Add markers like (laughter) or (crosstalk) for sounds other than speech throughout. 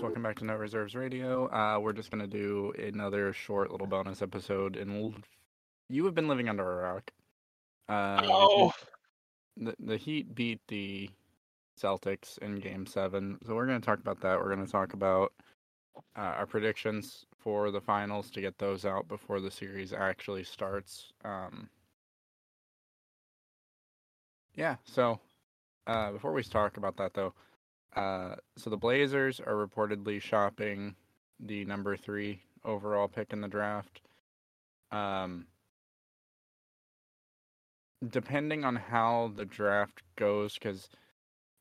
Welcome back to No Reserves Radio. Uh, we're just gonna do another short little bonus episode, and l- you have been living under a rock. Uh, Oh, the the Heat beat the Celtics in Game Seven, so we're gonna talk about that. We're gonna talk about uh, our predictions for the finals to get those out before the series actually starts. Um, yeah, so uh, before we talk about that, though, uh, so the Blazers are reportedly shopping the number three overall pick in the draft. Um, depending on how the draft goes, because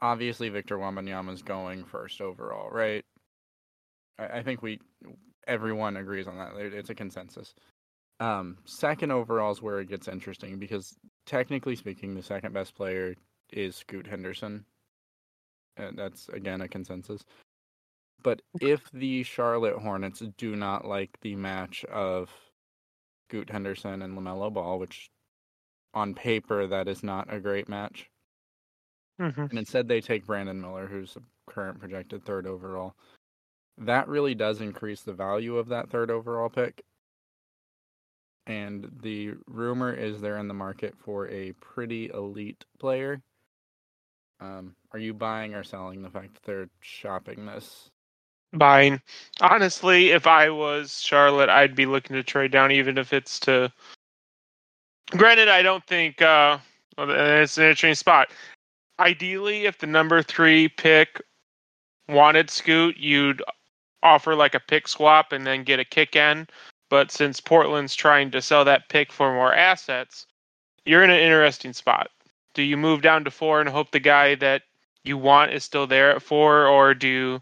obviously Victor Wembanyama is going first overall, right? I, I think we everyone agrees on that. It's a consensus. Um, second overall is where it gets interesting because technically speaking, the second best player is Scoot Henderson. And that's again a consensus. But if the Charlotte Hornets do not like the match of Scoot Henderson and LaMelo Ball, which on paper that is not a great match, mhm. and instead they take Brandon Miller, who's the current projected third overall, that really does increase the value of that third overall pick. And the rumor is they're in the market for a pretty elite player. Um, are you buying or selling the fact that they're shopping this? buying. Honestly, if I was Charlotte, I'd be looking to trade down, even if it's to. Granted, I don't think uh, it's an interesting spot. Ideally, if the number three pick wanted Scoot, you'd offer like a pick swap and then get a kick in. But since Portland's trying to sell that pick for more assets, you're in an interesting spot. Do you move down to four and hope the guy that you want is still there at four, or do you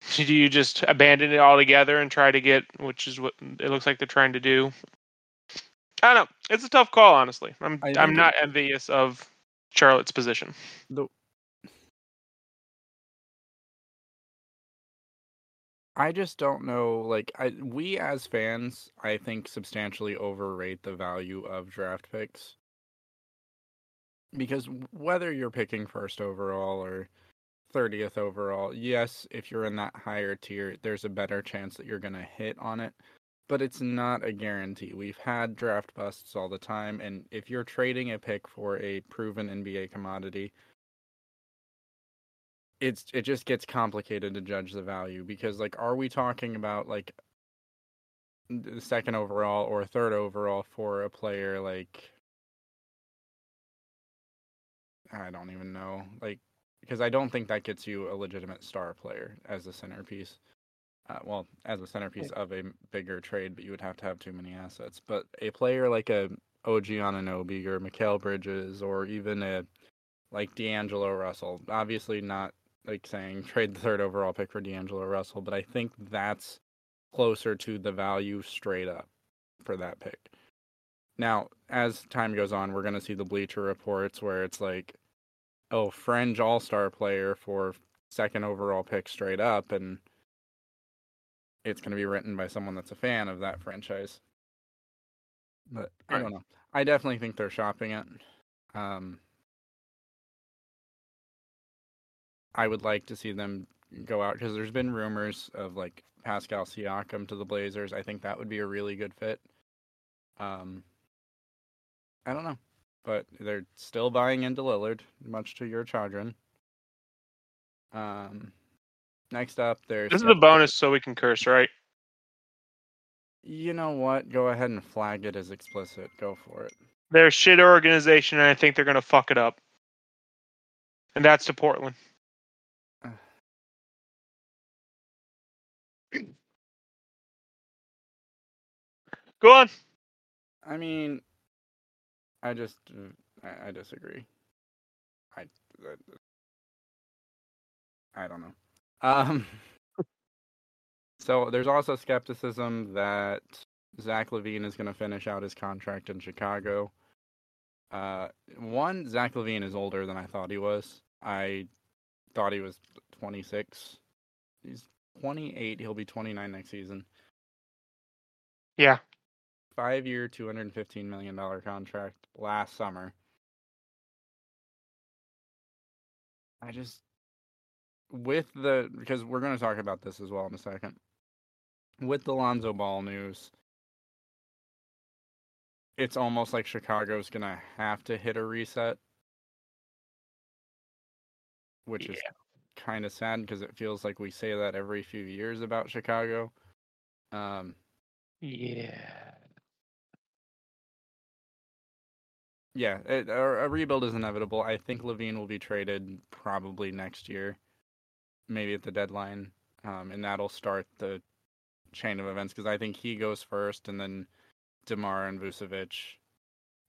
(laughs) do you just abandon it altogether and try to get, which is what it looks like they're trying to do? I don't know. It's a tough call, honestly. I'm I I'm think not envious of Charlotte's position. The I just don't know. Like, I we as fans, I think substantially overrate the value of draft picks because whether you're picking first overall or 30th overall, yes, if you're in that higher tier, there's a better chance that you're going to hit on it, but it's not a guarantee. We've had draft busts all the time, and if you're trading a pick for a proven NBA commodity, it's it just gets complicated to judge the value because like are we talking about like the second overall or third overall for a player like I don't even know like because I don't think that gets you a legitimate star player as a centerpiece. Uh, well, as a centerpiece of a bigger trade, but you would have to have too many assets. But a player like a OG Anunoby or Mikal Bridges or even a like D'Angelo Russell, obviously not like saying trade the third overall pick for D'Angelo Russell, but I think that's closer to the value straight up for that pick. Now, as time goes on, we're going to see the Bleacher reports where it's like, oh, fringe all star player for second overall pick straight up, and it's going to be written by someone that's a fan of that franchise. But I don't know. I definitely think they're shopping it. Um, I would like to see them go out because there's been rumors of like Pascal Siakam to the Blazers. I think that would be a really good fit. Um, I don't know, but they're still buying into Lillard, much to your chagrin. Um, next up, there's This is a bonus, so we can curse, right? You know what? Go ahead and flag it as explicit. Go for it. They're a shit organization, and I think they're gonna fuck it up. And that's to Portland. Go on. I mean, I just I, I disagree. I, I I don't know. Um. (laughs) So there's also skepticism that Zach LaVine is going to finish out his contract in Chicago. Uh, one, Zach LaVine is older than I thought he was. I thought he was 26. He's 28. He'll be 29 next season. Yeah. Five-year, two hundred and fifteen million dollar contract last summer. I just with the because we're going to talk about this as well in a second. With the Lonzo Ball news, it's almost like Chicago's going to have to hit a reset, which is kind of sad because it feels like we say that every few years about Chicago. Um, Yeah. Yeah, it, a, a rebuild is inevitable. I think LaVine will be traded probably next year, maybe at the deadline, um, and that'll start the chain of events because I think he goes first, and then Demar and Vucevic,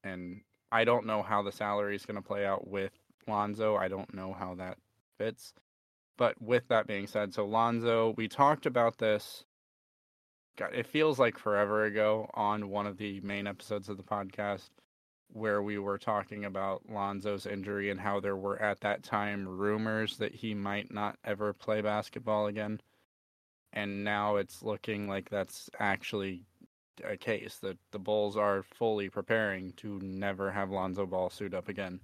and I don't know how the salary is going to play out with Lonzo. I don't know how that fits. But with that being said, so Lonzo, we talked about this. God, it feels like forever ago on one of the main episodes of the podcast where we were talking about Lonzo's injury and how there were at that time rumors that he might not ever play basketball again. And now it's looking like that's actually a case that the Bulls are fully preparing to never have Lonzo Ball suit up again.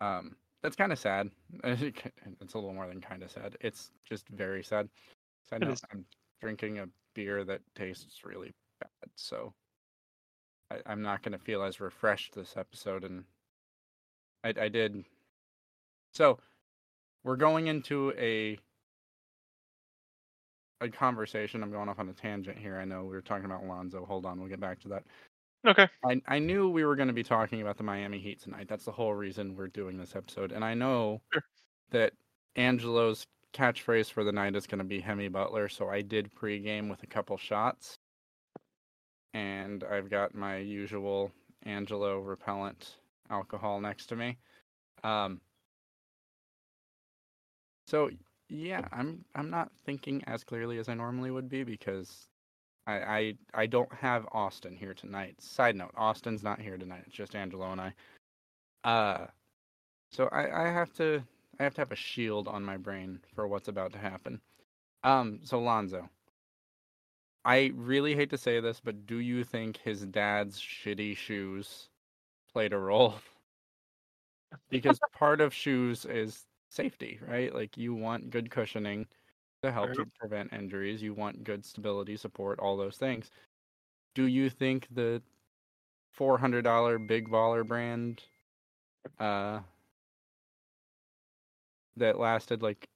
Um, that's kind of sad. (laughs) It's a little more than kind of sad. It's just very sad. It note, is. I'm drinking a beer that tastes really bad, so I, I'm not going to feel as refreshed this episode. And I, I did. So we're going into a a conversation. I'm going off on a tangent here. I know we were talking about Lonzo. Hold on, we'll get back to that. Okay. I I knew we were going to be talking about the Miami Heat tonight. That's the whole reason we're doing this episode. And I know Sure. that Angelo's catchphrase for the night is going to be Himmy Butler. So I did pregame with a couple shots, and I've got my usual Angelo repellent alcohol next to me. Um. So yeah, I'm I'm not thinking as clearly as I normally would be because I, I I don't have Austin here tonight. Side note, Austin's not here tonight. It's just Angelo and I. Uh so I, I have to I have to have a shield on my brain for what's about to happen. Um so Lonzo. I really hate to say this, but do you think his dad's shitty shoes played a role? (laughs) because part of shoes is safety, right? Like you want good cushioning to help to prevent injuries. You want good stability, support, all those things. Do you think the four hundred dollar big baller brand uh that lasted like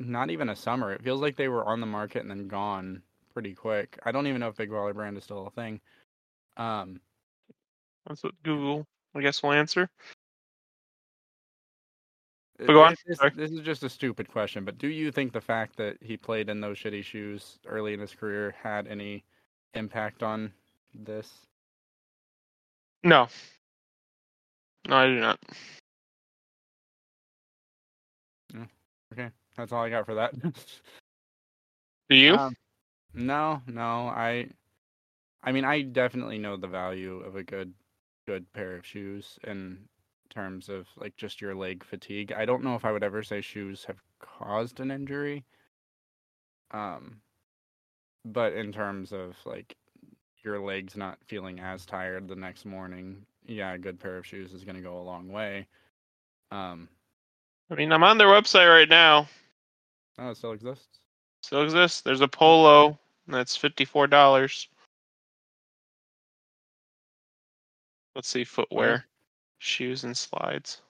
not even a summer. It feels like they were on the market and then gone pretty quick. I don't even know if Big Baller Brand is still a thing. Um, That's what Google, I guess, will answer. But go on, This, this is just a stupid question, but do you think the fact that he played in those shitty shoes early in his career had any impact on this? No. No, I do not. Okay, that's all I got for that. (laughs) Do you? Um, no, no, I, I mean, I definitely know the value of a good, good pair of shoes in terms of like just your leg fatigue. I don't know if I would ever say shoes have caused an injury. Um, but in terms of like your legs not feeling as tired the next morning, yeah, a good pair of shoes is going to go a long way. Um, I mean, I'm on their website right now. oh, it still exists. Still exists. There's a polo that's fifty-four dollars. Let's see, footwear, shoes, and slides.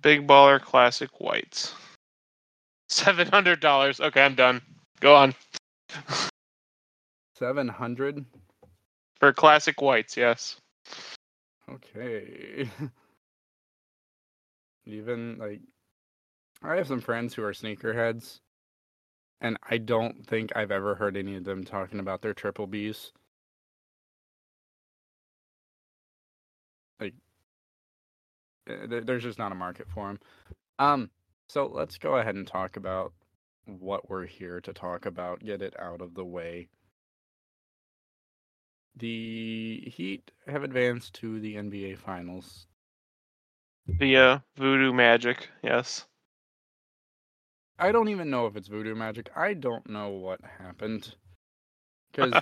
Big Baller Classic Whites. Seven hundred dollars. Okay, I'm done. Go on. Seven hundred. For classic whites, yes. Okay. (laughs) Even like I have some friends who are sneakerheads and I don't think I've ever heard any of them talking about their triple Bs. Like uh, there's just not a market for them. Um so let's go ahead and talk about what we're here to talk about, get it out of the way. The Heat have advanced to the NBA Finals. Via Voodoo Magic, yes. I don't even know if it's voodoo magic. I don't know what happened. (laughs) Because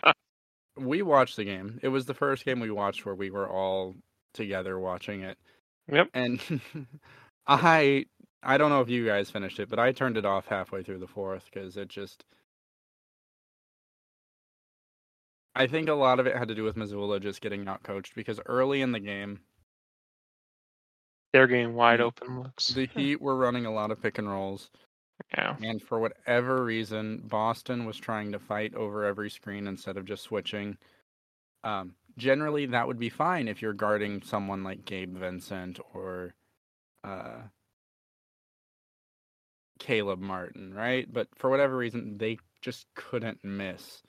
we watched the game. It was the first game we watched where we were all together watching it. Yep. And (laughs) I I don't know if you guys finished it, but I turned it off halfway through the fourth because it just. I think a lot of it had to do with Mazzulla just getting out coached because early in the game, They're getting wide mm. open looks. the Heat were running a lot of pick and rolls. Yeah. And for whatever reason, Boston was trying to fight over every screen instead of just switching. Um, generally, that would be fine if you're guarding someone like Gabe Vincent or uh, Caleb Martin, right? But for whatever reason, they just couldn't miss.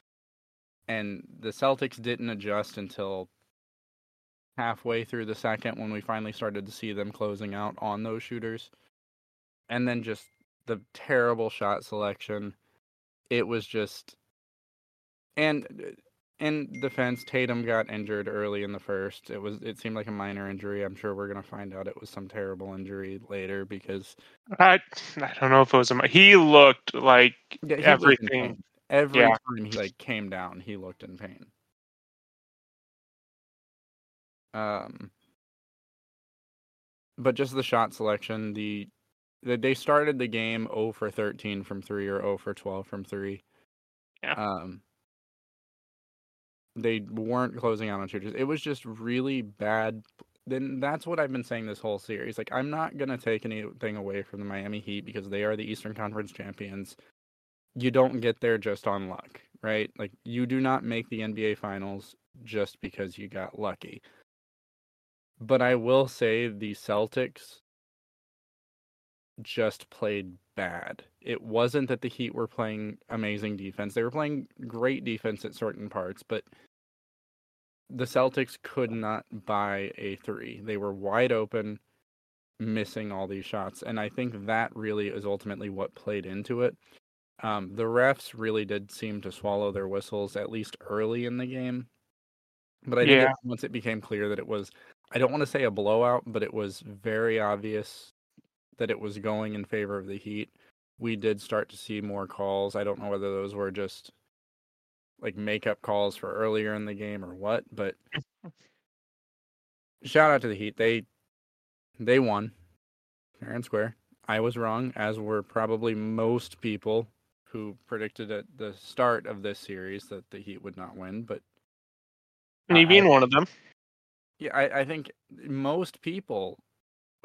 And the Celtics didn't adjust until halfway through the second when we finally started to see them closing out on those shooters. And then just the terrible shot selection. It was just and uh, in defense, Tatum got injured early in the first. It was it seemed like a minor injury. I'm sure we're gonna find out it was some terrible injury later because I I don't know if it was a. He looked like yeah, he everything. Every Yeah. time he like came down, he looked in pain. Um, but just the shot selection, the they started the game 0 for 13 from three or 0 for 12 from three. Yeah. Um, they weren't closing out on shooters. It was just really bad. Then that's what I've been saying this whole series. Like I'm not gonna take anything away from the Miami Heat because they are the Eastern Conference champions. You don't get there just on luck, right? Like you do not make the NBA Finals just because you got lucky. But I will say the Celtics just played bad. It wasn't that the Heat were playing amazing defense. They were playing great defense at certain parts, but the Celtics could not buy a three. They were wide open, missing all these shots. And I think that really is ultimately what played into it. Um, the refs really did seem to swallow their whistles, at least early in the game. But I think Yeah. once it became clear that it was, I don't want to say a blowout, but it was very obvious that it was going in favor of the Heat. We did start to see more calls. I don't know whether those were just like makeup calls for earlier in the game or what, but (laughs) shout out to the Heat. They they won fair and square. I was wrong, as were probably most people who predicted at the start of this series that the Heat would not win. But Me I- being one of them. yeah, I, I think most people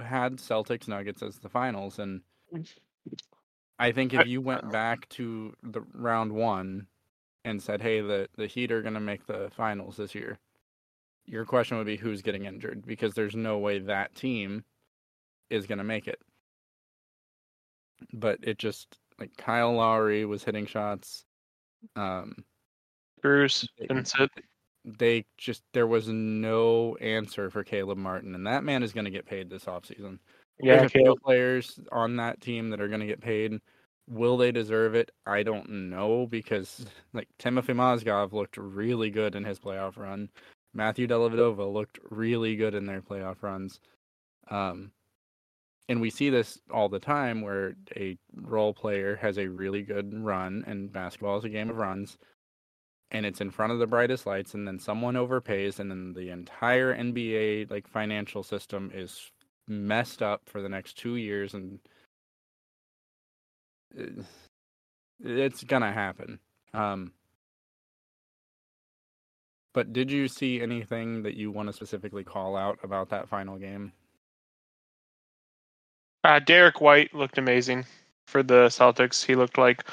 had Celtics Nuggets as the finals, and I think if you went back to the round one and said, "Hey, the the Heat are going to make the finals this year," your question would be who's getting injured because there's no way that team is going to make it. But it just like Kyle Lowry was hitting shots. Um, Bruce they- Vincent. They just there was no answer for Caleb Martin, and that man is going to get paid this offseason. Yeah, There's a few players on that team that are going to get paid. Will they deserve it? I don't know because like Timothy Mozgov looked really good in his playoff run. Matthew Dellavedova looked really good in their playoff runs. Um, and we see this all the time where a role player has a really good run, and basketball is a game of runs, and it's in front of the brightest lights, and then someone overpays, and then the entire NBA like financial system is messed up for the next two years, and it's gonna happen. Um, but did you see anything that you want to specifically call out about that final game? Uh, Derrick White looked amazing for the Celtics. He looked like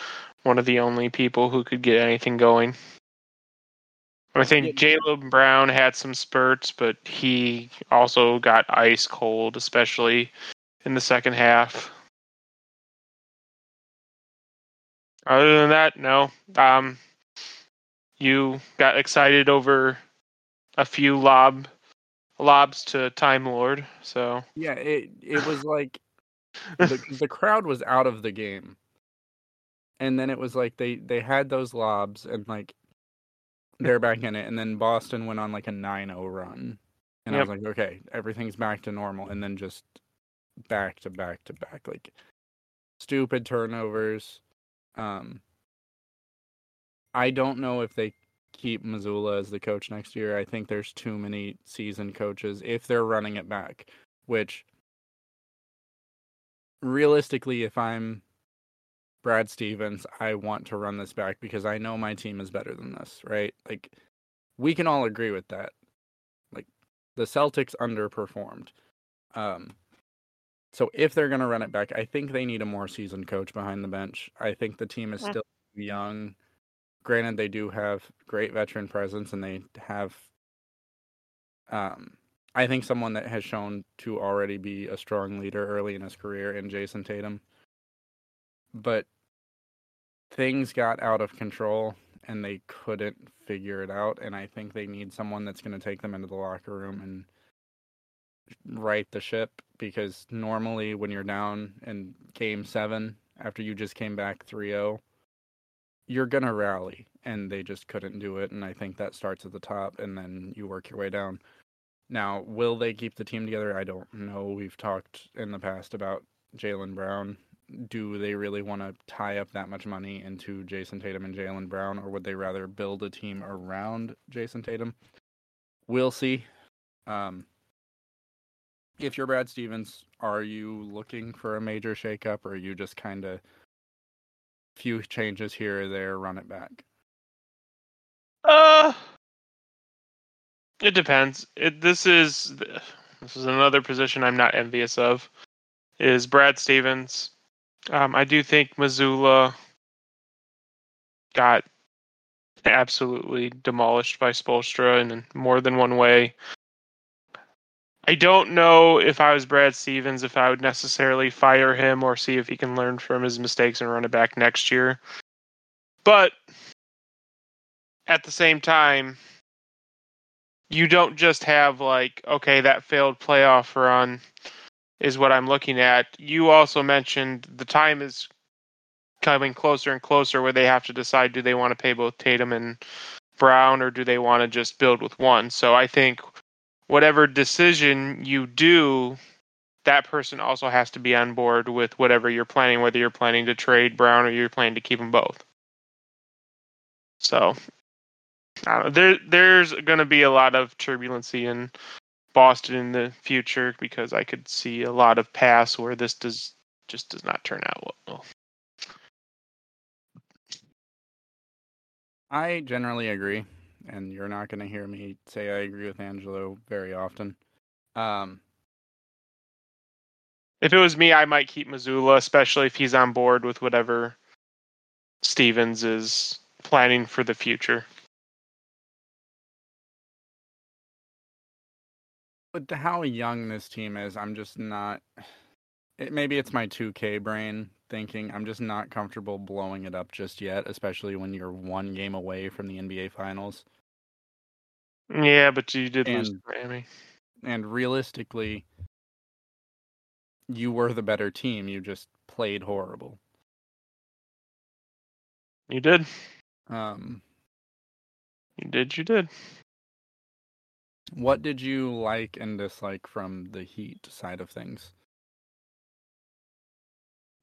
one of the only people who could get anything going. I think Jaylen Brown had some spurts, but he also got ice cold, especially in the second half. Other than that, no. Um, you got excited over a few lob lobs to Time Lord, so Yeah, it it was (laughs) like the the crowd was out of the game, and then it was like they they had those lobs and like they're back in it, and then Boston went on like a 9-0 run, and I was like, okay, everything's back to normal, and then just back to back to back, like stupid turnovers. Um, I don't know if they keep Mazzulla as the coach next year. I think there's too many seasoned coaches if they're running it back, which realistically, if I'm Brad Stevens, I want to run this back because I know my team is better than this, right? Like, we can all agree with that. Like, the Celtics underperformed. Um, so if they're going to run it back, I think they need a more seasoned coach behind the bench. I think the team is still young. Granted, they do have great veteran presence and they have um I think someone that has shown to already be a strong leader early in his career in Jayson Tatum. But things got out of control and they couldn't figure it out and I think they need someone that's going to take them into the locker room and right the ship because normally when you're down in game 7 after you just came back 3-0 you're going to rally and they just couldn't do it and I think that starts at the top and then you work your way down. Now, will they keep the team together? I don't know. We've talked in the past about Jaylen Brown. Do they really want to tie up that much money into Jayson Tatum and Jaylen Brown, or would they rather build a team around Jayson Tatum? We'll see. Um, if you're Brad Stevens, are you looking for a major shakeup, or are you just kind of few changes here or there, run it back? Uh, it depends. It, this is this is another position I'm not envious of. Is Brad Stevens? Um, I do think Mazzulla got absolutely demolished by Spoelstra in more than one way. I don't know if I was Brad Stevens if I would necessarily fire him or see if he can learn from his mistakes and run it back next year. But at the same time, you don't just have like, okay, that failed playoff run is what I'm looking at. You also mentioned the time is coming closer and closer where they have to decide do they want to pay both Tatum and Brown or do they want to just build with one. So I think whatever decision you do, that person also has to be on board with whatever you're planning, whether you're planning to trade Brown or you're planning to keep them both. So there there's going to be a lot of turbulency in Boston in the future because I could see a lot of paths where this does just does not turn out well. I generally agree and you're not going to hear me say I agree with Angelo very often. Um, if it was me, I might keep Mazzulla, especially if he's on board with whatever Stevens is planning for the future. But how young this team is, I'm just not. It, maybe it's my 2K brain thinking I'm just not comfortable blowing it up just yet, especially when you're one game away from the NBA Finals. Yeah, but you did and, lose Miami. And realistically, you were the better team. You just played horrible. You did. Um, you did. You did. What did you like and dislike from the Heat side of things?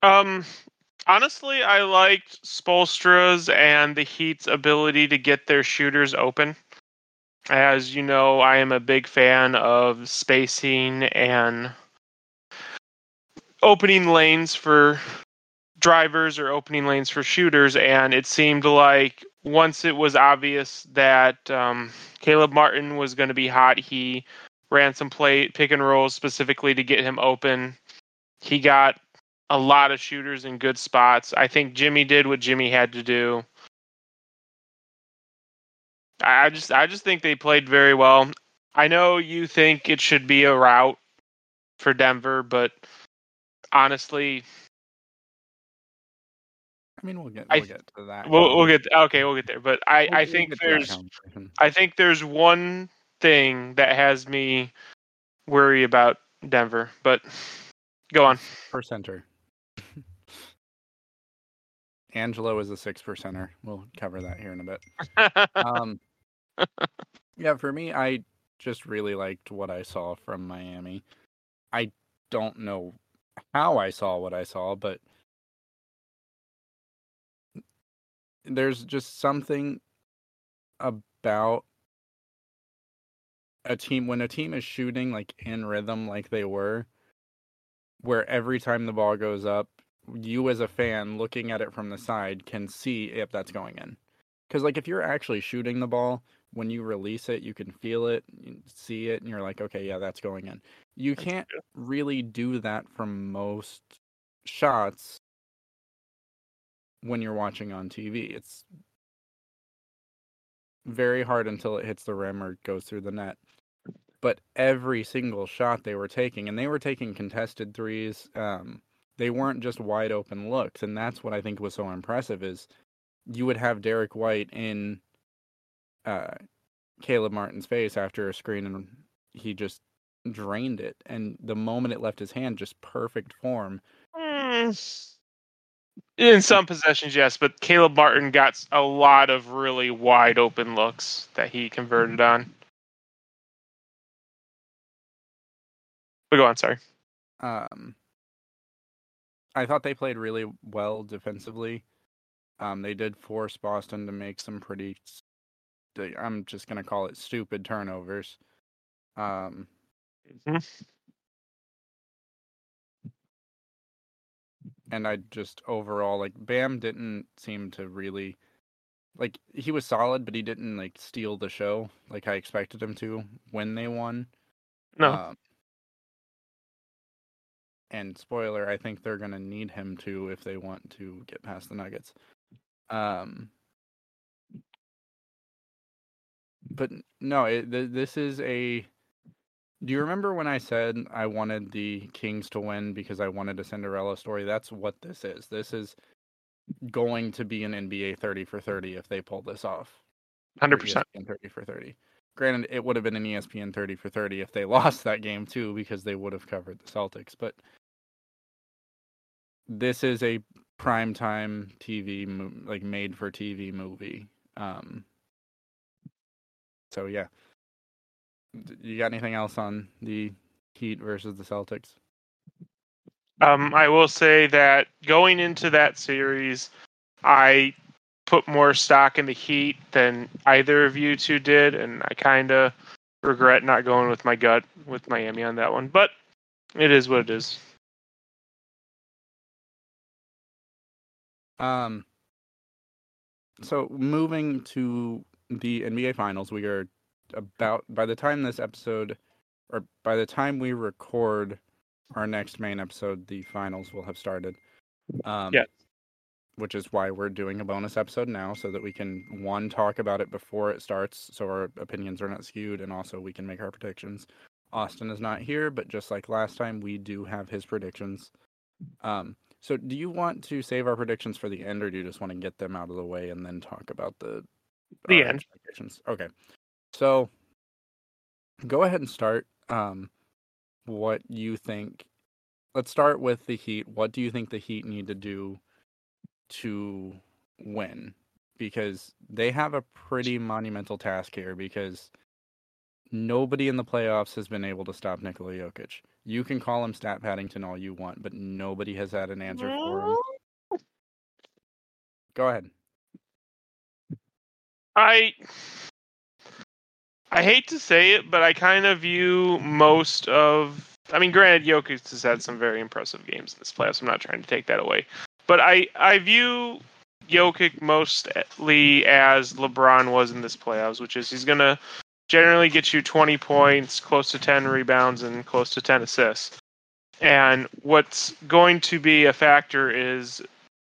Um, honestly, I liked Spoelstra's and the Heat's ability to get their shooters open. As you know, I am a big fan of spacing and opening lanes for drivers or opening lanes for shooters. And it seemed like once it was obvious that um, Caleb Martin was going to be hot, he ran some play pick and rolls specifically to get him open. He got a lot of shooters in good spots. I think Jimmy did what Jimmy had to do. I just I just think they played very well. I know you think it should be a route for Denver, but honestly, I mean, we'll get we'll I, get to that. We'll we'll get okay, we'll get there. But I we'll, I think there's I think there's one thing that has me worry about Denver. But go on. Percenter. (laughs) Angelo is a six percenter. We'll cover that here in a bit. um, (laughs) yeah, for me, I just really liked what I saw from Miami. I don't know how I saw what I saw, but there's just something about a team when a team is shooting like in rhythm like they were where every time the ball goes up you as a fan looking at it from the side can see if that's going in. Because like if you're actually shooting the ball when you release it you can feel it you see it and you're like okay yeah that's going in. You can't really do that from most shots when you're watching on tv it's very hard until it hits the rim or goes through the net but every single shot they were taking, and they were taking contested threes. Um, they weren't just wide open looks, and that's what I think was so impressive. Is you would have Derrick White in uh, Caleb Martin's face after a screen, and he just drained it. And the moment it left his hand, just perfect form. Mm. In some possessions, yes, but Caleb Martin got a lot of really wide open looks that he converted on. But go on, sorry. Um, I thought they played really well defensively. Um, they did force Boston to make some pretty, I'm just gonna call it stupid turnovers. Um, mm-hmm. And I just overall like Bam didn't seem to really like he was solid, but he didn't like steal the show like I expected him to when they won. No. Um, and spoiler, I think they're going to need him to if they want to get past the Nuggets. Um, but no, it, th- this is a. Do you remember when I said I wanted the Kings to win because I wanted a Cinderella story? That's what this is. This is going to be an NBA 30 for 30 if they pull this off. 100%. 30 for 30. Granted, it would have been an ESPN 30 for 30 if they (laughs) lost that game too because they would have covered the Celtics. But this is a primetime TV like made for TV movie. Um, so yeah, you got anything else on the Heat versus the Celtics? Um, I will say that going into that series, I put more stock in the Heat than either of you two did, and I kind of regret not going with my gut with Miami on that one. But it is what it is. Um, so moving to the NBA Finals, we are about by the time this episode, or by the time we record our next main episode, the finals will have started. Um, yeah. Which is why we're doing a bonus episode now, so that we can one talk about it before it starts, so our opinions are not skewed, and also we can make our predictions. Austin is not here, but just like last time, we do have his predictions. Um, so, do you want to save our predictions for the end, or do you just want to get them out of the way and then talk about the the end? Okay. So, go ahead and start. Um, what you think? Let's start with the Heat. What do you think the Heat need to do to win? Because they have a pretty monumental task here. Because nobody in the playoffs has been able to stop Nikola Jokic. You can call him Stat Paddington all you want, but nobody has had an answer for him. Go ahead. I I hate to say it, but I kind of view most of I mean, granted, Jokic has had some very impressive games in this playoffs. I'm not trying to take that away, but I I view Jokic mostly as LeBron was in this playoffs, which is he's gonna generally get you 20 points, close to 10 rebounds, and close to 10 assists. And what's going to be a factor is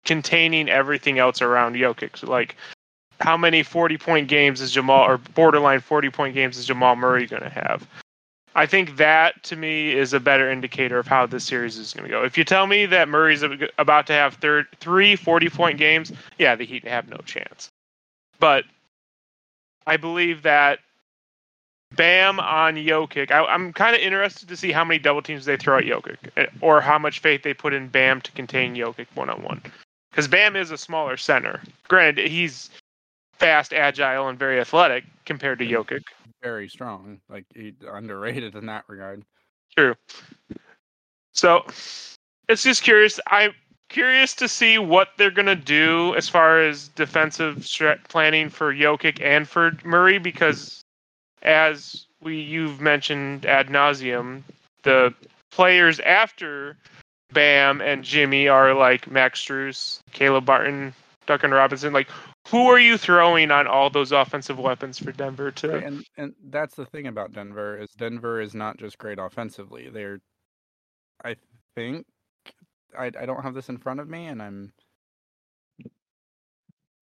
containing everything else around Jokic. Like, how many 40 point games is Jamal, or borderline 40 point games is Jamal Murray going to have? I think that to me is a better indicator of how this series is going to go. If you tell me that Murray's about to have third, three 40 point games, yeah, the Heat have no chance. But I believe that Bam on Jokic. I, am kind of interested to see how many double teams they throw at Jokic, eh, or how much faith they put in Bam to contain Jokic one on one. Because Bam is a smaller center. Granted, he's fast, agile, and very athletic compared to Jokic. Very strong. Like he underrated in that regard. True. So, it's just curious. I'm curious to see what they're gonna do as far as defensive planning for Jokic and for Murray because, as we you've mentioned ad nauseum, the players after Bam and Jimmy are like Max Strus, Caleb Barton, Duncan Robinson. Like, who are you throwing on all those offensive weapons for Denver to? Right, and and that's the thing about Denver is Denver is not just great offensively. They're, I think, I I don't have this in front of me, and I'm,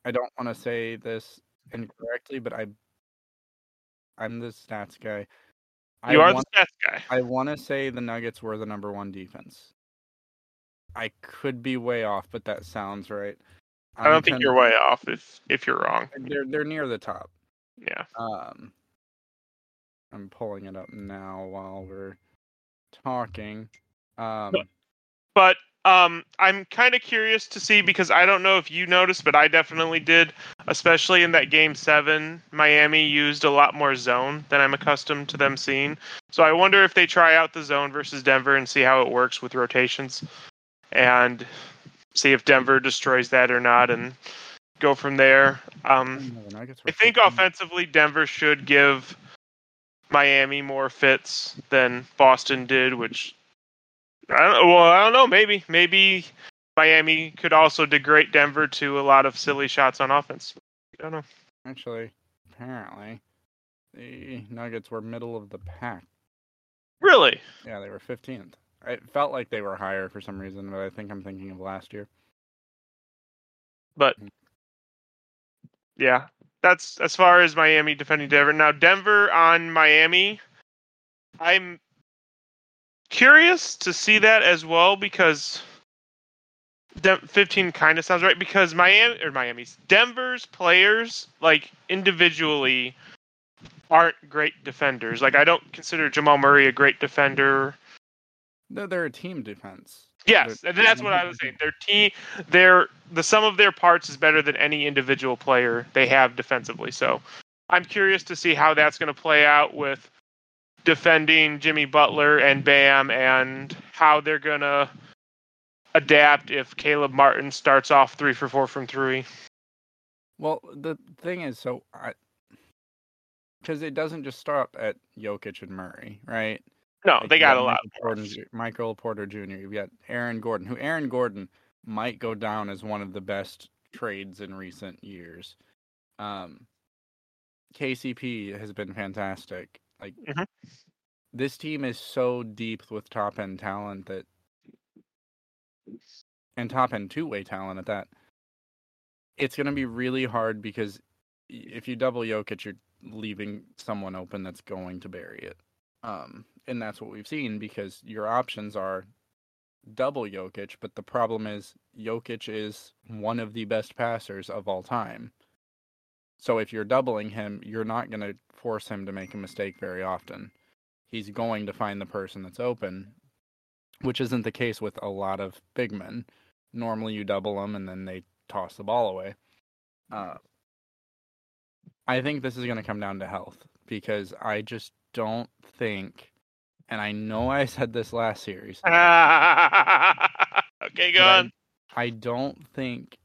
I don't want to say this incorrectly, but I, I'm the stats guy. I You are want, the stats guy. I want to say the Nuggets were the number one defense. I could be way off, but that sounds right. I don't think you're way off if if you're wrong. They're they're near the top. Yeah. Um, I'm pulling it up now while we're talking. Um, But um, I'm kind of curious to see because I don't know if you noticed, but I definitely did, especially in that game seven. Miami used a lot more zone than I'm accustomed to them seeing. So I wonder if they try out the zone versus Denver and see how it works with rotations, and see if Denver destroys that or not, and go from there. Um, I think offensively, Denver should give Miami more fits than Boston did, which I don't. Well, I don't know. Maybe, maybe Miami could also degrade Denver to a lot of silly shots on offense. I don't know. Actually, apparently, the Nuggets were middle of the pack. Really? Yeah, they were 15th. It felt like they were higher for some reason, but I think I'm thinking of last year. But yeah, that's as far as Miami defending Denver. Now Denver on Miami, I'm curious to see that as well because De- 15 kind of sounds right because Miami or Miami's Denver's players like individually aren't great defenders. Like I don't consider Jamal Murray a great defender. No, they're a team defense. Yes, They're- and that's what I was saying. Their team, their the sum of their parts is better than any individual player they have defensively. So, I'm curious to see how that's going to play out with defending Jimmy Butler and Bam, and how they're going to adapt if Caleb Martin starts off three for four from three. Well, the thing is, so I, because it doesn't just stop at Jokic and Murray, right? No, Like, they got a lot. Michael Porter, Michael Porter Jr. You've got Aaron Gordon, who Aaron Gordon might go down as one of the best trades in recent years. Um, KCP has been fantastic. Like Mhm. this team is so deep with top end talent that, and top end two way talent at that. It's going to be really hard because if you double Jokic, you're leaving someone open that's going to bury it. Um, and that's what we've seen because your options are double Jokic, but the problem is Jokic is one of the best passers of all time. So if you're doubling him, you're not going to force him to make a mistake very often. He's going to find the person that's open, which isn't the case with a lot of big men. Normally you double them and then they toss the ball away. Uh, I think this is going to come down to health because I just don't think, and I know I said this last series, (laughs) okay, go I- on. I don't think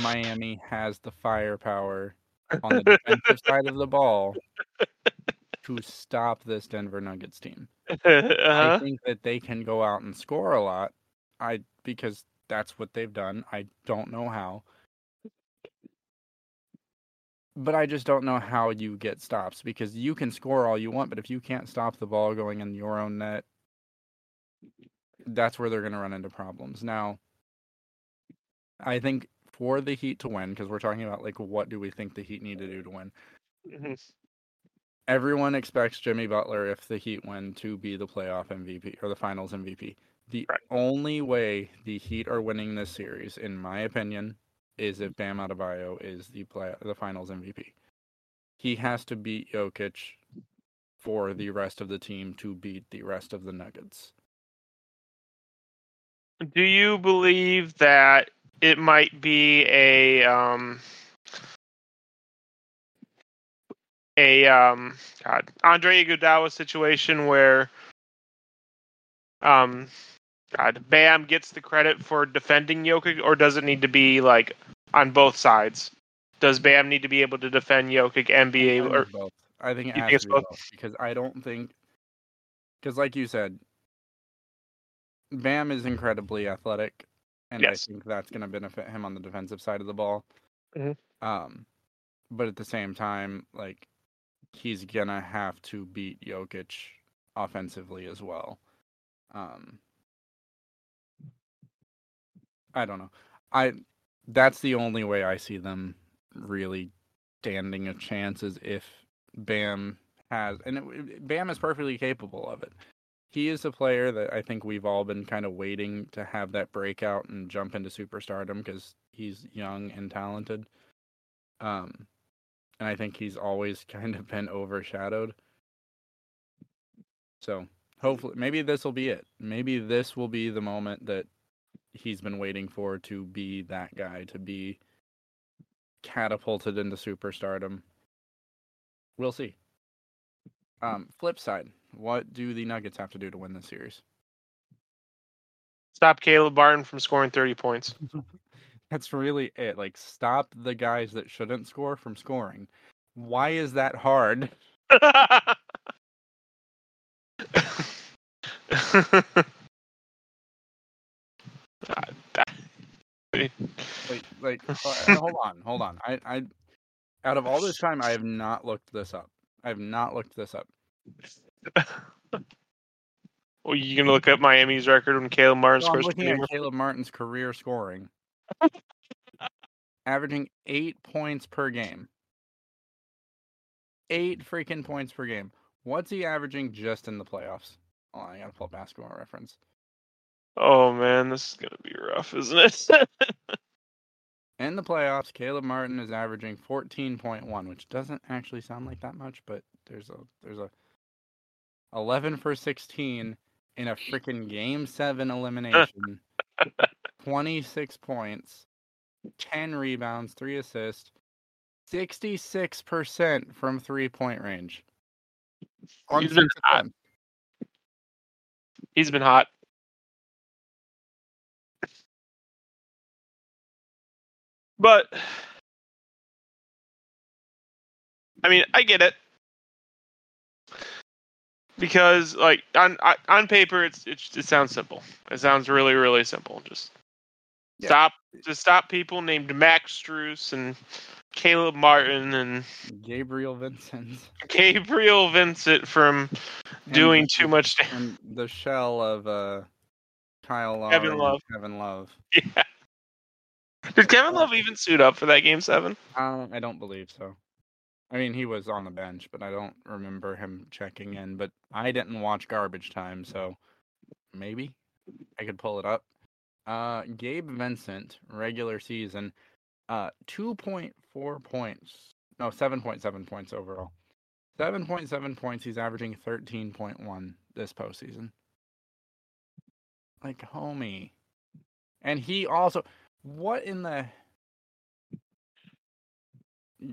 Miami has the firepower on the defensive (laughs) side of the ball to stop this Denver Nuggets team. I uh-huh. think that they can go out and score a lot. I because that's what they've done. I don't know how. But I just don't know how you get stops because you can score all you want, but if you can't stop the ball going in your own net, that's where they're going to run into problems. Now, I think for the Heat to win, because we're talking about like what do we think the Heat need to do to win, Mhm. everyone expects Jimmy Butler, if the Heat win, to be the playoff MVP or the finals MVP. The Right. only way the Heat are winning this series, in my opinion, is if Bam Adebayo is the play the finals MVP. He has to beat Jokic for the rest of the team to beat the rest of the Nuggets. Do you believe that it might be a um a um God Andre Iguodala situation where um God, Bam gets the credit for defending Jokic, or does it need to be like on both sides? Does Bam need to be able to defend Jokic and be able? Or, both. I think it has think to be both? both because I don't think because like you said, Bam is incredibly athletic, and Yes. I think that's going to benefit him on the defensive side of the ball. Mhm. Um, but at the same time, like he's gonna have to beat Jokic offensively as well. Um, I don't know. I that's the only way I see them really standing a chance is if Bam has, and it, Bam is perfectly capable of it. He is a player that I think we've all been kind of waiting to have that breakout and jump into superstardom because he's young and talented. Um, and I think he's always (laughs) kind of been overshadowed. So hopefully, maybe this will be it. Maybe this will be the moment that he's been waiting for to be that guy, to be catapulted into superstardom. We'll see. Um, flip side, what do the Nuggets have to do to win this series? stop Caleb Martin from scoring 30 points. (laughs) That's really it. Like, stop the guys that shouldn't score from scoring. Why is that hard? (laughs) (laughs) Like, like, uh, (laughs) hold on, hold on. I, I, out of all this time, I have not looked this up. I have not looked this up. (laughs) well, you gonna look up Miami's record when Caleb Martin So I'm looking at? Caleb Martin's career scoring, (laughs) averaging eight points per game. Eight freaking points per game. What's he averaging just in the playoffs? Oh, I gotta pull up basketball reference. Oh man, this is gonna be rough, isn't it? (laughs) In the playoffs, Caleb Martin is averaging 14.1, which doesn't actually sound like that much, but there's a there's a 11 for 16 in a freaking game 7 elimination. (laughs) 26 points, 10 rebounds, 3 assists, 66% from three-point range. He's been hot. He's been hot. But I mean, I get it. Because like on on- on paper it's, it's it sounds simple. It sounds really really simple. Just Yeah. stop just stop people named Max Strus and Caleb Martin and Gabriel Vincent. (laughs) Gabriel Vincent from doing the- too much damage. And the shell of uh, Kyle Lowry Kevin Love. Kevin Love. (laughs) Yeah. Did Kevin Love even suit up for that game seven? Um, I don't believe so. I mean, he was on the bench, but I don't remember him checking in. But I didn't watch garbage time, so maybe I could pull it up. Uh, Gabe Vincent, regular season, uh, two point four points. No, seven point seven points overall. Seven point seven points. He's averaging thirteen point one this postseason. Like homie, and he also. What in the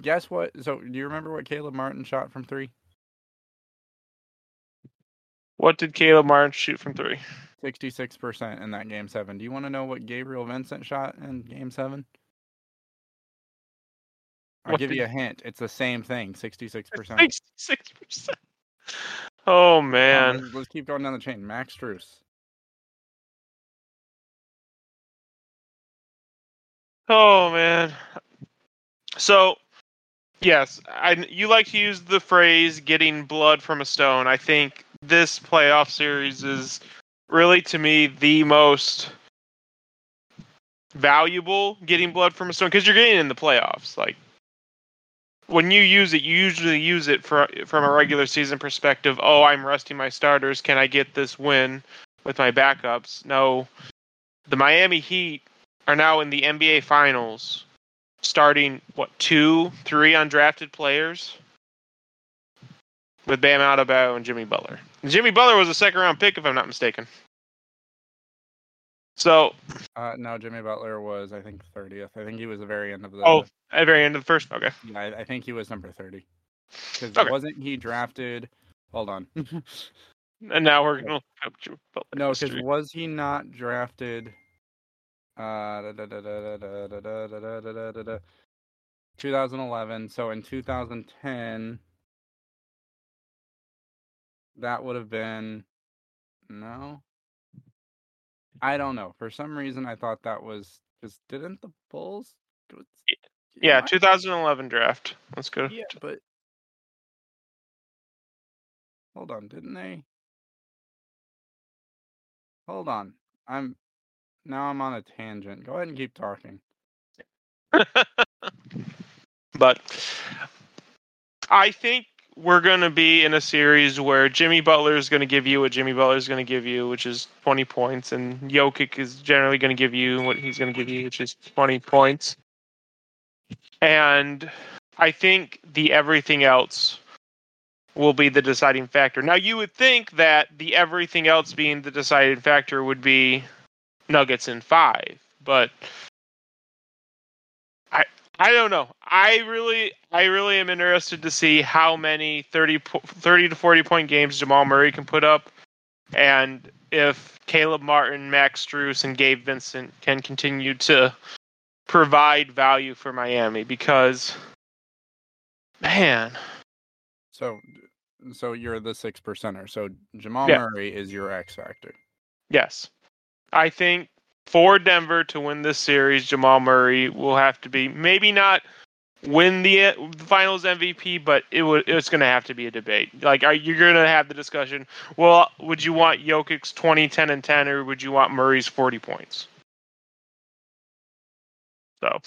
Guess what? So, do you remember what Caleb Martin shot from three? What did Caleb Martin shoot from three? 66% in that game seven. Do you want to know what Gabriel Vincent shot in game seven? I'll What give did- you a hint. It's the same thing 66%. Sixty-six percent. (laughs) Oh Come on, man. let's, let's keep going down the chain. Max Strus. Oh man. So, yes, I you like to use the phrase "getting blood from a stone." I think this playoff series is really, to me, the most valuable getting blood from a stone because you're getting in the playoffs. Like when you use it, you usually use it for from a regular season perspective. Oh, I'm resting my starters. Can I get this win with my backups? No. The Miami Heat are now in the NBA Finals, starting what two, three undrafted players with Bam Adebayo and Jimmy Butler. Jimmy Butler was a second round pick, if I'm not mistaken. So, Uh, no, Jimmy Butler was, I think, 30th. I think he was the very end of the. oh, at the very end of the first. Okay. Yeah, I, I think he was number 30. Because Okay. wasn't he drafted? Hold on. (laughs) And now we're gonna No, because was he not drafted? 2011. So in 2010, that would have been no. I don't know. For some reason, I thought that was because didn't the Bulls? Yeah, 2011 draft. Let's go. Yeah, but hold on, didn't they? Hold on, I'm now I'm on a tangent. Go ahead and keep talking. (laughs) but I think we're going to be in a series where Jimmy Butler is going to give you what Jimmy Butler is going to give you, which is 20 points, and Jokic is generally going to give you what he's going to give you, which is 20 points. And I think the everything else will be the deciding factor. Now, you would think that the everything else being the deciding factor would be Nuggets in five, but I I don't know. I really I really am interested to see how many 30, 30 to 40 point games Jamal Murray can put up and if Caleb Martin, Max Strus and Gabe Vincent can continue to provide value for Miami because man, So, so you're the six percenter. So Jamal Yeah. Murray is your X factor. yes. I think for Denver to win this series, Jamal Murray will have to be maybe not win the uh, Finals MVP, but it would it's going to have to be a debate. Like, are you going to have the discussion? Well, would you want Jokic's 20, 10, and 10, or would you want Murray's 40 points? So,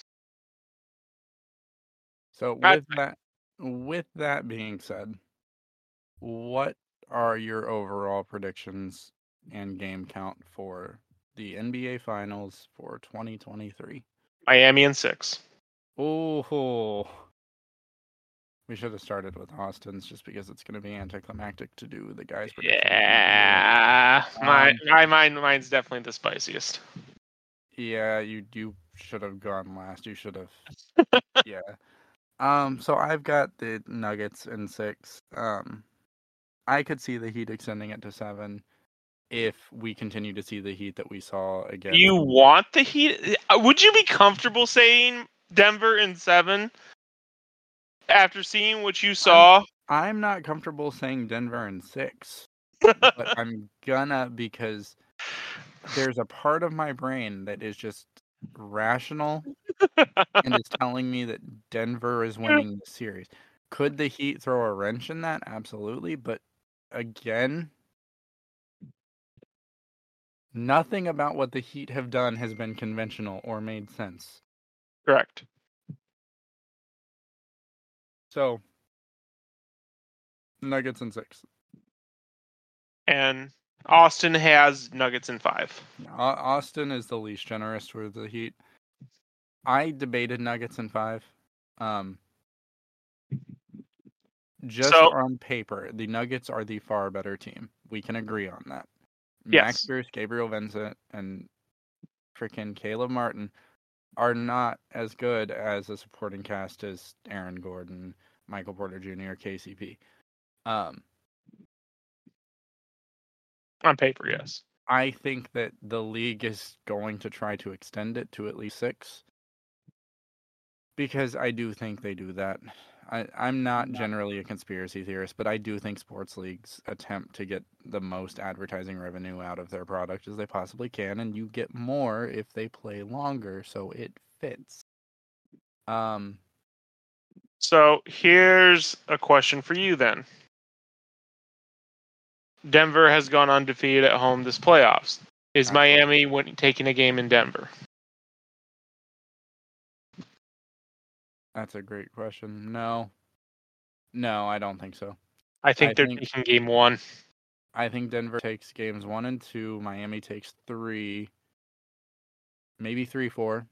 So I- with that, with that being said, what are your overall predictions and game count for the NBA Finals for 2023? Miami and six. Oh, we should have started with Austin's just because it's going to be anticlimactic to do the guys. Yeah, my Um, my mind mine's definitely the spiciest. Yeah, you you should have gone last. You should have. (laughs) yeah. Um. So I've got the Nuggets in six. Um, I could see the Heat extending it to seven, if we continue to see the Heat that we saw again. You want the Heat? uh, Would you be comfortable saying Denver in seven after seeing what you saw? I'm not comfortable saying Denver in six, but (laughs) I'm gonna because there's a part of my brain that is just rational and is (laughs) telling me that Denver is winning the series. Could the Heat throw a wrench in that? Absolutely, but again, nothing about what the Heat have done has been conventional or made sense. Correct. So, Nuggets in six. And Austin has Nuggets in five. Austin is the least generous for the Heat. I debated Nuggets in five. Um, just So- on paper, the Nuggets are the far better team. We can agree on that. Max Yes. Pierce, Gabriel Vincent, and freaking Caleb Martin are not as good as a supporting cast as Aaron Gordon, Michael Porter Jr., KCP. Um, On paper, yes. I think that the league is going to try to extend it to at least six. Because I do think they do that. I, I'm not generally a conspiracy theorist, but I do think sports leagues attempt to get the most advertising revenue out of their product as they possibly can, and you get more if they play longer, so it fits. Um, So here's a question for you then. Denver has gone undefeated at home this playoffs. Is. Miami win- taking a game in Denver? That's a great question. No, no, I don't think so. I think I they're think- taking game one. I think Denver takes games one and two. Miami takes three, maybe three, four.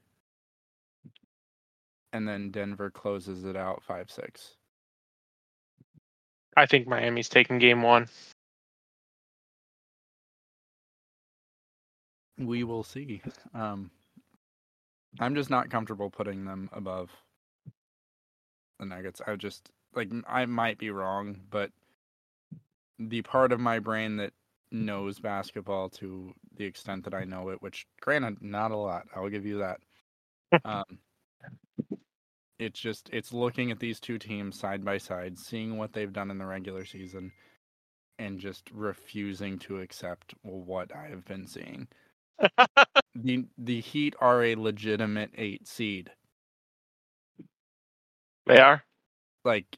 And then Denver closes it out five, six. I think Miami's taking game one. We will see. Um, I'm just not comfortable putting them above the Nuggets. I just like I might be wrong, but the part of my brain that knows basketball to the extent that I know it, which granted not a lot, I'll give you that. (laughs) um, it's just it's looking at these two teams side by side, seeing what they've done in the regular season, and just refusing to accept what I have been seeing. (laughs) the the Heat are a legitimate eight seed. They are. Like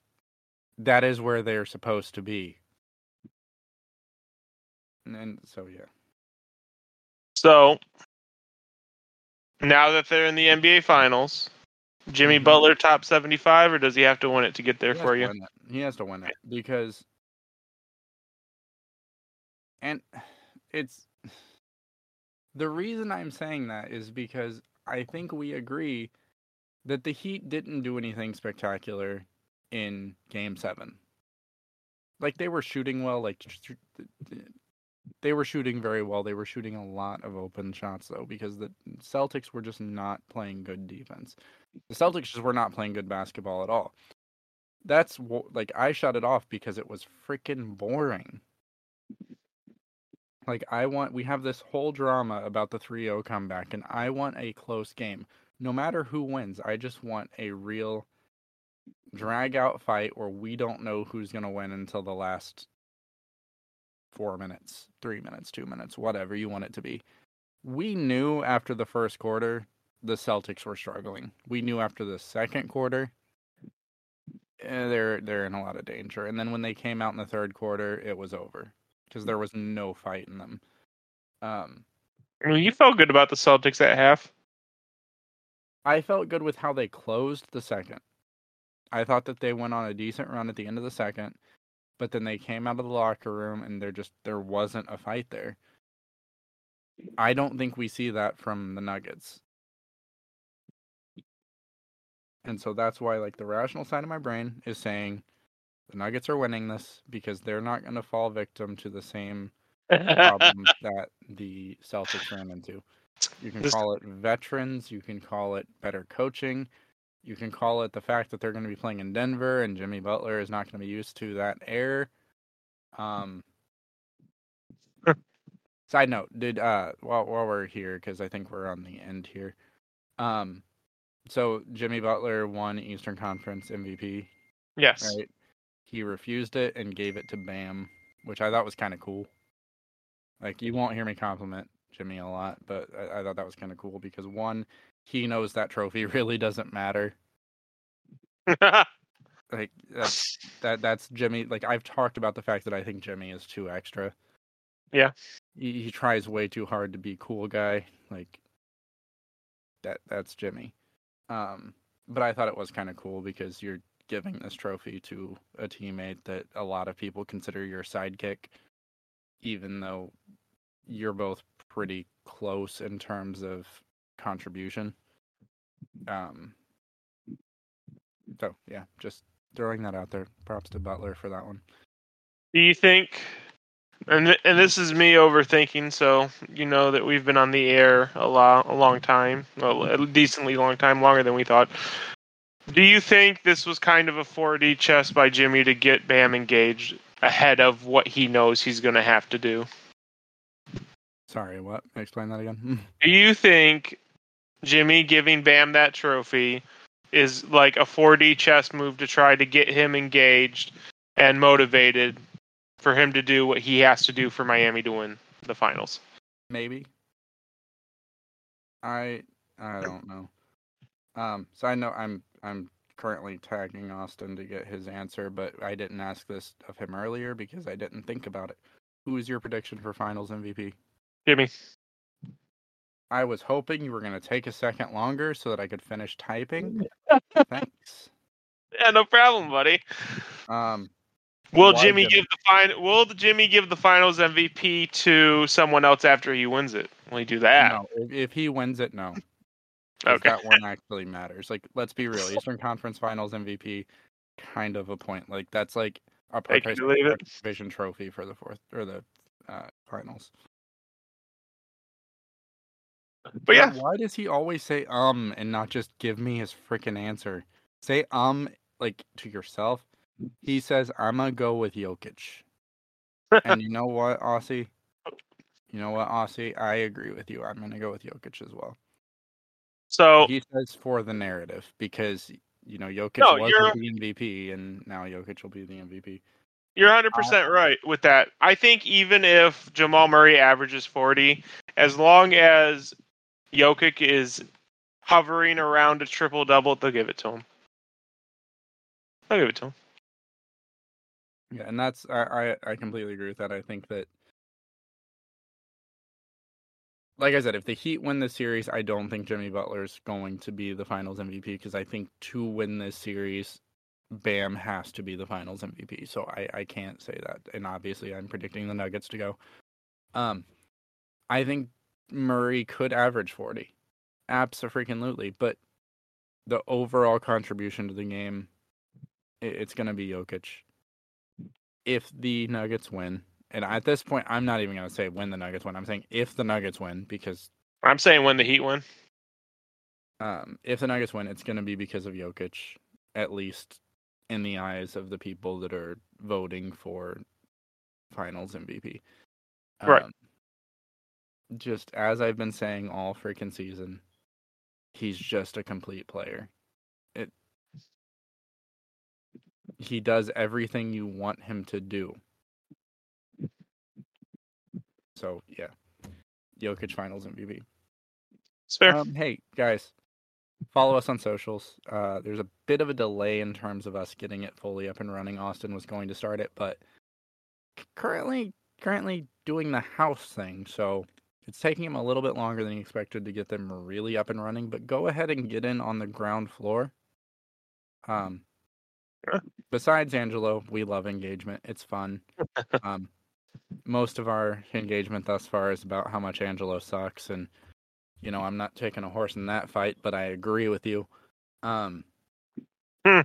that is where they're supposed to be. And, so yeah. So now that they're in the NBA finals, Jimmy Mhm. Butler top 75 or does he have to win it to get there He for you? He has to win it because, and it's (sighs) the reason I'm saying that is because I think we agree that the Heat didn't do anything spectacular in Game Seven. Like they were shooting well, like they were shooting very well. They were shooting a lot of open shots though, because the Celtics were just not playing good defense. The Celtics just were not playing good basketball at all that's wh- like I shut it off because it was freaking boring. Like I want we have this whole drama about the 3-0 comeback and I want a close game. No matter who wins, I just want a real drag out fight where we don't know who's going to win until the last 4 minutes, 3 minutes, 2 minutes, whatever you want it to be. We knew after the first quarter the Celtics were struggling. We knew after the second quarter eh, they're they're in a lot of danger. And then when they came out in the third quarter, it was over because there was no fight in them. Um, I mean, you felt good about the Celtics at half. I felt good with how they closed the second. I thought that they went on a decent run at the end of the second, but then they came out of the locker room and there just there wasn't a fight there. I don't think we see that from the Nuggets. And so that's why like the rational side of my brain is saying the Nuggets are winning this because they're not going to fall victim to the same (laughs) problem that the Celtics ran into. You can This- call it veterans, you can call it better coaching, you can call it the fact that they're going to be playing in Denver and Jimmy Butler is not going to be used to that air. Um Side note, did uh while while we're here cuz I think we're on the end here. Um so Jimmy Butler won Eastern Conference MVP yes. right? He refused it and gave it to Bam, which I thought was kind of cool. Like you won't hear me compliment Jimmy a lot, but I, I thought that was kind of cool because one, he knows that trophy (laughs) really doesn't matter. (laughs) Like that's that that's Jimmy. Like I've talked about the fact that I think Jimmy is too extra. Yeah. he, he tries way too hard to be cool guy. Like that that's Jimmy. Um, but I thought it was kind of cool because you're giving this trophy to a teammate that a lot of people consider your sidekick, even though you're both pretty close in terms of contribution. Um, so yeah, just throwing that out there. Props to Butler for that one. Do you think? And and this is me overthinking. So you know that we've been on the air a lot, a long time, well, a decently long time, longer than we thought. Do you think this was kind of a 4D chess by Jimmy to get Bam engaged ahead of what he knows he's going to have to do? Sorry, what? Explain that again. (laughs) Do you think Jimmy giving Bam that trophy is like a 4D chess move to try to get him engaged and motivated for him to do what he has to do for Miami to win the finals? Maybe. I I don't know. Um, so I know I'm I'm currently tagging Austin to get his answer, but I didn't ask this of him earlier because I didn't think about it. Who is your prediction for Finals MVP? Jimmy. I was hoping you were going to take a second longer so that I could finish typing. (laughs) Thanks. Yeah, no problem, buddy. Um, Will Jimmy Jimmy? give the fin- Will Jimmy give the Finals MVP to someone else after he wins it? Will he do that? no, if, if he wins it, no. (laughs) Okay. That one actually matters. Like, let's be real. Eastern Conference Finals MVP, kind of a point. Like, that's like a Take it or partic- leave it. participation trophy for the fourth or the uh, finals. But yeah, why does he always say um and not just give me his freaking answer? Say um like to yourself. He says I'm gonna go with Jokic. and you (laughs) know what, Aussie? You know what, Aussie? I agree with you. I'm gonna go with Jokic as well. So He says for the narrative because you know Jokic No, was the MVP and now Jokic will be the MVP. You're 100% right with that. I think even if Jamal Murray averages 40, as long as Jokic is hovering around a triple double, they'll give it to him. They'll give it to him. Yeah, and that's I, I I completely agree with that. I think that like I said, if the Heat win this series, I don't think Jimmy Butler's going to be the finals MVP because I think to win this series, Bam has to be the finals MVP. So I, I can't say that. And obviously I'm predicting the Nuggets to go. Um I think Murray could average 40. Absolutely. But the overall contribution to the game, it's going to be Jokic. If the Nuggets win, and at this point, I'm not even going to say when the Nuggets win. I'm saying if the Nuggets win, because I'm saying when the Heat win. um, if the Nuggets win, it's going to be because of Jokic, at least in the eyes of the people that are voting for Finals MVP. Right. Just as I've been saying all freaking season, he's just a complete player. It. He does everything you want him to do. So yeah, Jokic Finals MVP. It's fair. Um, hey guys, follow us on socials. Uh, there's a bit of a delay in terms of us getting it fully up and running. Austin was going to start it, but c- currently currently doing the house thing, so it's taking him a little bit longer than he expected to get them really up and running. But go ahead and get in on the ground floor. Um, Sure. besides Angelo, we love engagement. It's fun. (laughs) um, most of our engagement thus far is about how much Angelo sucks and you know, I'm not taking a horse in that fight, but I agree with you. Um Hmm.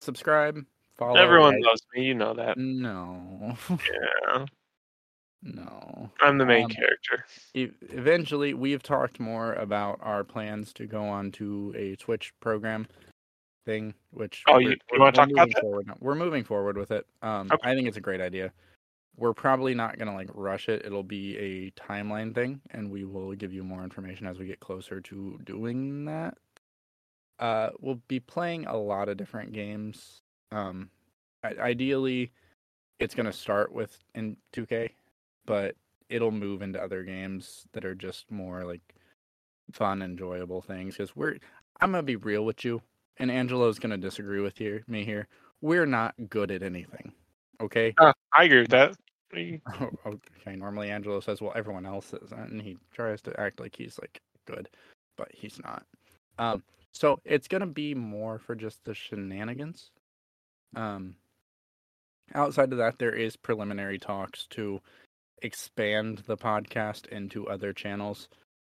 subscribe, follow. Everyone loves me. You know that. No. (laughs) Yeah. No. I'm the main Um, character. E- eventually we've talked more about our plans to go on to a Twitch program thing, which Oh, we're- you- you wanna we're talk about moving that? Forward. We're moving forward with it. Um, Okay. I think it's a great idea. We're probably not gonna like rush it. It'll be a timeline thing, and we will give you more information as we get closer to doing that. Uh, we'll be playing a lot of different games. Um, ideally, it's gonna start with in 2K, but it'll move into other games that are just more like fun, enjoyable things. Because we're, I'm gonna be real with you, and Angelo's gonna disagree with you, me here. We're not good at anything. Okay. Uh, I agree with that. You- (laughs) okay. Normally, Angelo says, "Well, everyone else is," and he tries to act like he's like good, but he's not. Um, so it's gonna be more for just the shenanigans. Um, outside of that, there is preliminary talks to expand the podcast into other channels,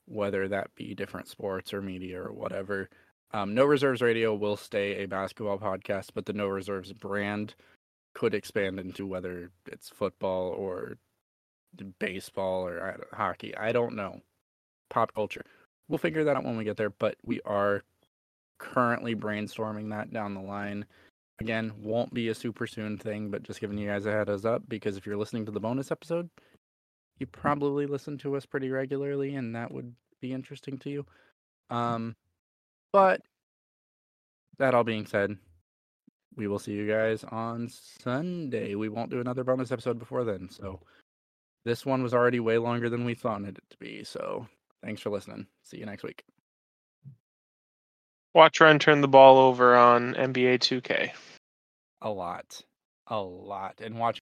whether that be different sports or media or whatever. Um, no Reserves Radio will stay a basketball podcast, but the No Reserves brand could expand into whether it's football or baseball or hockey. I don't know. Pop culture. We'll figure that out when we get there, but we are currently brainstorming that down the line. Again, won't be a super soon thing, but just giving you guys a heads up because if you're listening to the bonus episode, you probably listen to us pretty regularly and that would be interesting to you. Um but that all being said, we will see you guys on Sunday. We won't do another bonus episode before then. So this one was already way longer than we thought it to be. So thanks for listening. See you next week. Watch Rehn turn the ball over on NBA 2K. A lot. A lot. And watch